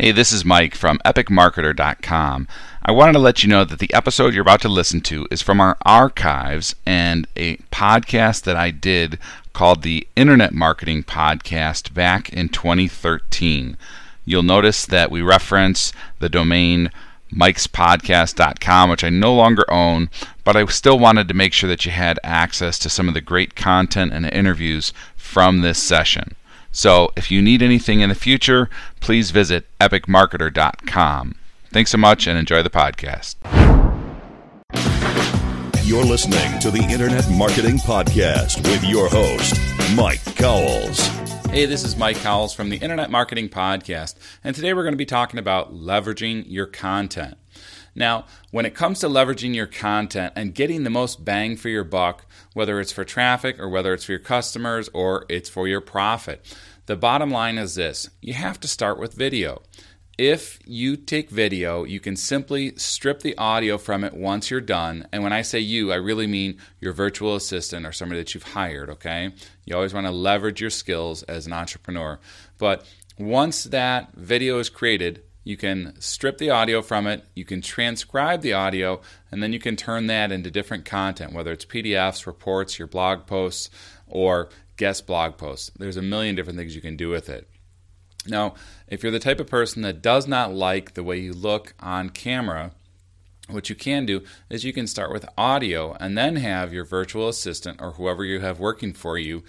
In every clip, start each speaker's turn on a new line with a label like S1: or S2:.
S1: Hey, this is Mike from epicmarketer.com. I wanted to let you know that the episode you're about to listen to is from our archives and a podcast that I did called the Internet Marketing Podcast back in 2013. You'll notice that we reference the domain mikespodcast.com, which I no longer own, but I still wanted to make sure that you had access to some of the great content and interviews from this session. So if you need anything in the future, please visit epicmarketer.com. Thanks so much and enjoy the podcast.
S2: You're listening to the Internet Marketing Podcast with your host, Mike Cowles.
S1: Hey, this is Mike Cowles from the Internet Marketing Podcast, and today we're going to be talking about leveraging your content. Now, when it comes to leveraging your content and getting the most bang for your buck, whether it's for traffic or whether it's for your customers or it's for your profit, the bottom line is this you have to start with video. If you take video, you can simply strip the audio from it once you're done. And when I say you, I really mean your virtual assistant or somebody that you've hired, okay? You always want to leverage your skills as an entrepreneur. But once that video is created, you can strip the audio from it, you can transcribe the audio, and then you can turn that into different content, whether it's PDFs, reports, your blog posts, or guest blog posts. There's a million different things you can do with it. Now, if you're the type of person that does not like the way you look on camera, what you can do is you can start with audio and then have your virtual assistant or whoever you have working for you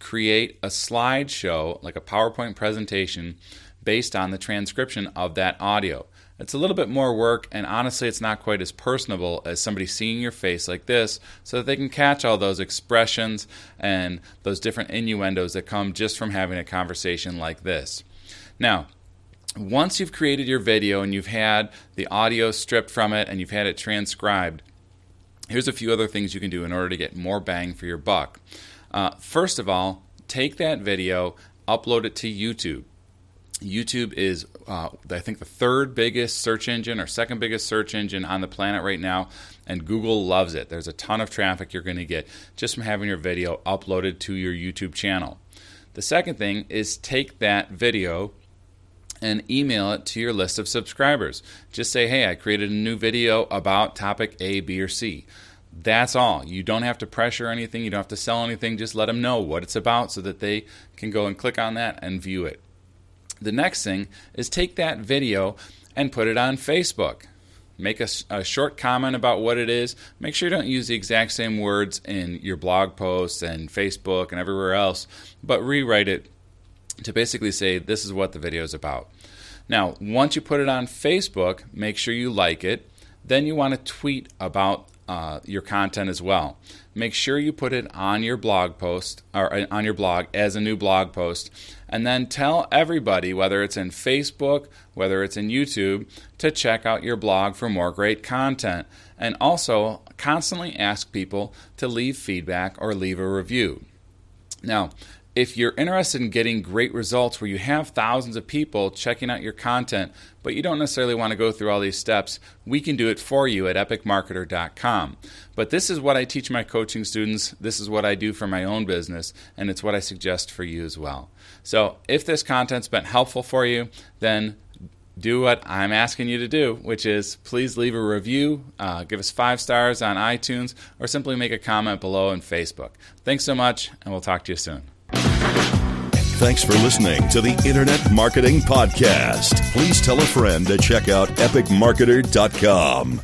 S1: create a slideshow, like a PowerPoint presentation, based on the transcription of that audio. It's a little bit more work, and honestly, it's not quite as personable as somebody seeing your face like this so that they can catch all those expressions and those different innuendos that come just from having a conversation like this. Now, once you've created your video and you've had the audio stripped from it and you've had it transcribed, here's a few other things you can do in order to get more bang for your buck. Uh, first of all, take that video, upload it to YouTube. YouTube is, uh, I think, the third biggest search engine or second biggest search engine on the planet right now, and Google loves it. There's a ton of traffic you're going to get just from having your video uploaded to your YouTube channel. The second thing is take that video and email it to your list of subscribers. Just say, hey, I created a new video about topic A, B, or C. That's all. You don't have to pressure anything, you don't have to sell anything. Just let them know what it's about so that they can go and click on that and view it. The next thing is take that video and put it on Facebook. Make a, a, short comment about what it is. Make sure you don't use the exact same words in your blog posts and Facebook and everywhere else, but rewrite it to basically say this is what the video is about. Now, once you put it on Facebook, make sure you like it. Then you want to tweet about uh, your content as well. Make sure you put it on your blog post or uh, on your blog as a new blog post and then tell everybody, whether it's in Facebook, whether it's in YouTube, to check out your blog for more great content. And also constantly ask people to leave feedback or leave a review. Now, if you're interested in getting great results where you have thousands of people checking out your content, but you don't necessarily want to go through all these steps, we can do it for you at epicmarketer.com. But this is what I teach my coaching students, this is what I do for my own business, and it's what I suggest for you as well. So if this content's been helpful for you, then do what I'm asking you to do, which is please leave a review, uh, give us five stars on iTunes, or simply make a comment below on Facebook. Thanks so much, and we'll talk to you soon.
S2: Thanks for listening to the Internet Marketing Podcast. Please tell a friend to check out epicmarketer.com.